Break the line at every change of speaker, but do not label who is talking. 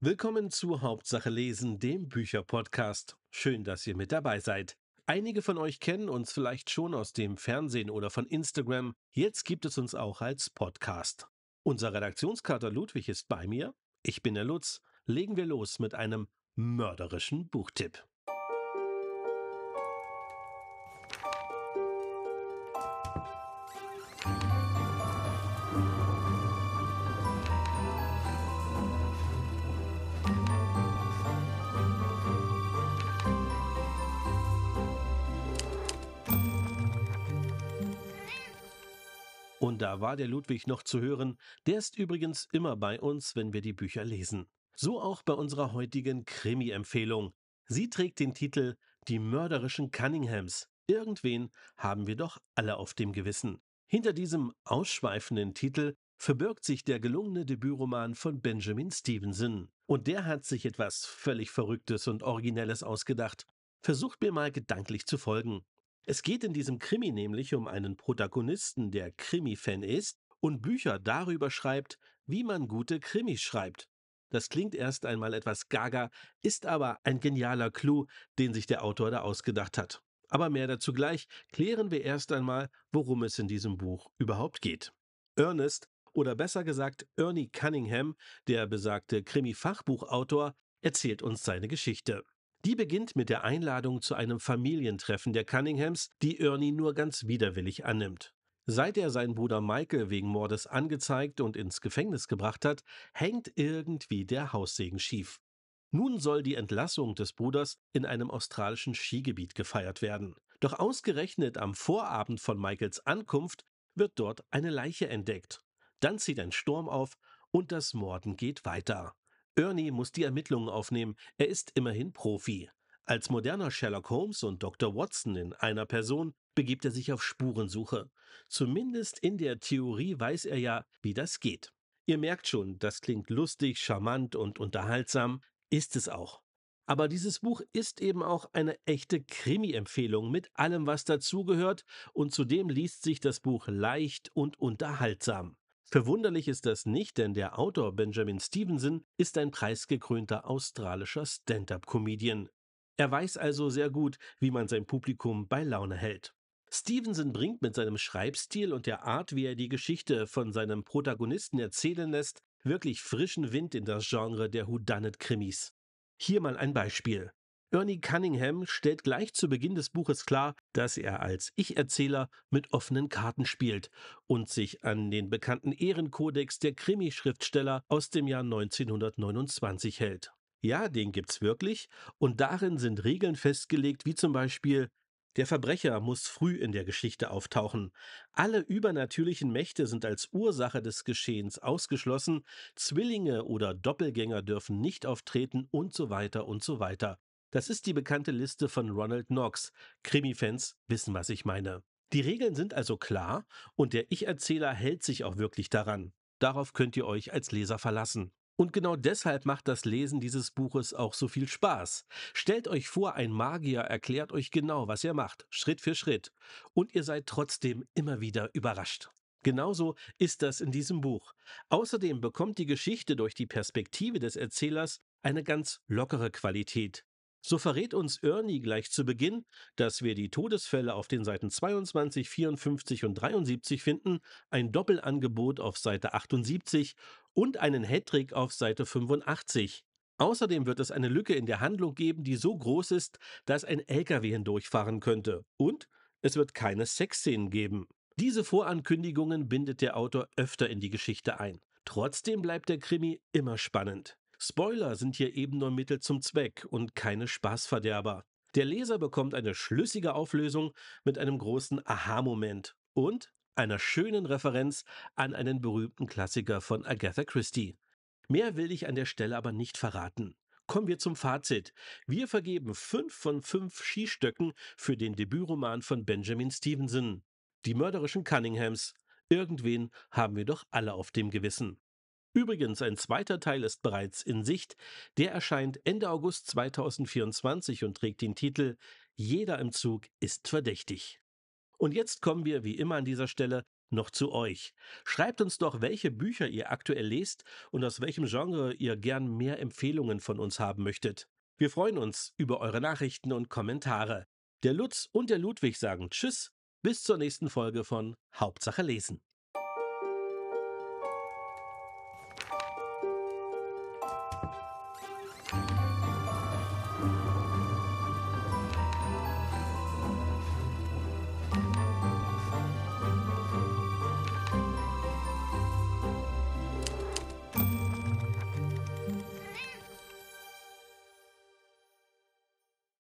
Willkommen zu Hauptsache lesen, dem Bücherpodcast. Schön, dass ihr mit dabei seid. Einige von euch kennen uns vielleicht schon aus dem Fernsehen oder von Instagram. Jetzt gibt es uns auch als Podcast. Unser Redaktionskater Ludwig ist bei mir. Ich bin der Lutz. Legen wir los mit einem mörderischen Buchtipp. Und da war der Ludwig noch zu hören, der ist übrigens immer bei uns, wenn wir die Bücher lesen. So auch bei unserer heutigen Krimi-Empfehlung. Sie trägt den Titel Die mörderischen Cunninghams. Irgendwen haben wir doch alle auf dem Gewissen. Hinter diesem ausschweifenden Titel verbirgt sich der gelungene Debütroman von Benjamin Stevenson. Und der hat sich etwas völlig Verrücktes und Originelles ausgedacht. Versucht mir mal gedanklich zu folgen. Es geht in diesem Krimi nämlich um einen Protagonisten, der Krimi-Fan ist und Bücher darüber schreibt, wie man gute Krimis schreibt. Das klingt erst einmal etwas gaga, ist aber ein genialer Clou, den sich der Autor da ausgedacht hat. Aber mehr dazu gleich, klären wir erst einmal, worum es in diesem Buch überhaupt geht. Ernest, oder besser gesagt Ernie Cunningham, der besagte Krimi-Fachbuchautor, erzählt uns seine Geschichte. Die beginnt mit der Einladung zu einem Familientreffen der Cunninghams, die Ernie nur ganz widerwillig annimmt. Seit er seinen Bruder Michael wegen Mordes angezeigt und ins Gefängnis gebracht hat, hängt irgendwie der Haussegen schief. Nun soll die Entlassung des Bruders in einem australischen Skigebiet gefeiert werden. Doch ausgerechnet am Vorabend von Michaels Ankunft wird dort eine Leiche entdeckt. Dann zieht ein Sturm auf und das Morden geht weiter. Ernie muss die Ermittlungen aufnehmen, er ist immerhin Profi. Als moderner Sherlock Holmes und Dr. Watson in einer Person begibt er sich auf Spurensuche. Zumindest in der Theorie weiß er ja, wie das geht. Ihr merkt schon, das klingt lustig, charmant und unterhaltsam, ist es auch. Aber dieses Buch ist eben auch eine echte Krimi-Empfehlung mit allem, was dazugehört, und zudem liest sich das Buch leicht und unterhaltsam. Verwunderlich ist das nicht, denn der Autor Benjamin Stevenson ist ein preisgekrönter australischer Stand-up-Comedian. Er weiß also sehr gut, wie man sein Publikum bei Laune hält. Stevenson bringt mit seinem Schreibstil und der Art, wie er die Geschichte von seinem Protagonisten erzählen lässt, wirklich frischen Wind in das Genre der Whodunit-Krimis. Hier mal ein Beispiel. Ernie Cunningham stellt gleich zu Beginn des Buches klar, dass er als Ich-Erzähler mit offenen Karten spielt und sich an den bekannten Ehrenkodex der Krimi-Schriftsteller aus dem Jahr 1929 hält. Ja, den gibt's wirklich, und darin sind Regeln festgelegt, wie zum Beispiel der Verbrecher muss früh in der Geschichte auftauchen. Alle übernatürlichen Mächte sind als Ursache des Geschehens ausgeschlossen, Zwillinge oder Doppelgänger dürfen nicht auftreten und so weiter und so weiter. Das ist die bekannte Liste von Ronald Knox. Krimi-Fans wissen, was ich meine. Die Regeln sind also klar und der Ich-Erzähler hält sich auch wirklich daran. Darauf könnt ihr euch als Leser verlassen. Und genau deshalb macht das Lesen dieses Buches auch so viel Spaß. Stellt euch vor, ein Magier erklärt euch genau, was er macht, Schritt für Schritt. Und ihr seid trotzdem immer wieder überrascht. Genauso ist das in diesem Buch. Außerdem bekommt die Geschichte durch die Perspektive des Erzählers eine ganz lockere Qualität. So verrät uns Ernie gleich zu Beginn, dass wir die Todesfälle auf den Seiten 22, 54 und 73 finden, ein Doppelangebot auf Seite 78 und einen Hattrick auf Seite 85. Außerdem wird es eine Lücke in der Handlung geben, die so groß ist, dass ein LKW hindurchfahren könnte. Und es wird keine Sexszenen geben. Diese Vorankündigungen bindet der Autor öfter in die Geschichte ein. Trotzdem bleibt der Krimi immer spannend. Spoiler sind hier eben nur Mittel zum Zweck und keine Spaßverderber. Der Leser bekommt eine schlüssige Auflösung mit einem großen Aha-Moment und einer schönen Referenz an einen berühmten Klassiker von Agatha Christie. Mehr will ich an der Stelle aber nicht verraten. Kommen wir zum Fazit. Wir vergeben fünf von fünf Skistöcken für den Debütroman von Benjamin Stevenson. Die mörderischen Cunninghams. Irgendwen haben wir doch alle auf dem Gewissen. Übrigens, ein zweiter Teil ist bereits in Sicht. Der erscheint Ende August 2024 und trägt den Titel Jeder im Zug ist verdächtig. Und jetzt kommen wir wie immer an dieser Stelle noch zu euch. Schreibt uns doch, welche Bücher ihr aktuell lest und aus welchem Genre ihr gern mehr Empfehlungen von uns haben möchtet. Wir freuen uns über eure Nachrichten und Kommentare. Der Lutz und der Ludwig sagen Tschüss, bis zur nächsten Folge von Hauptsache lesen.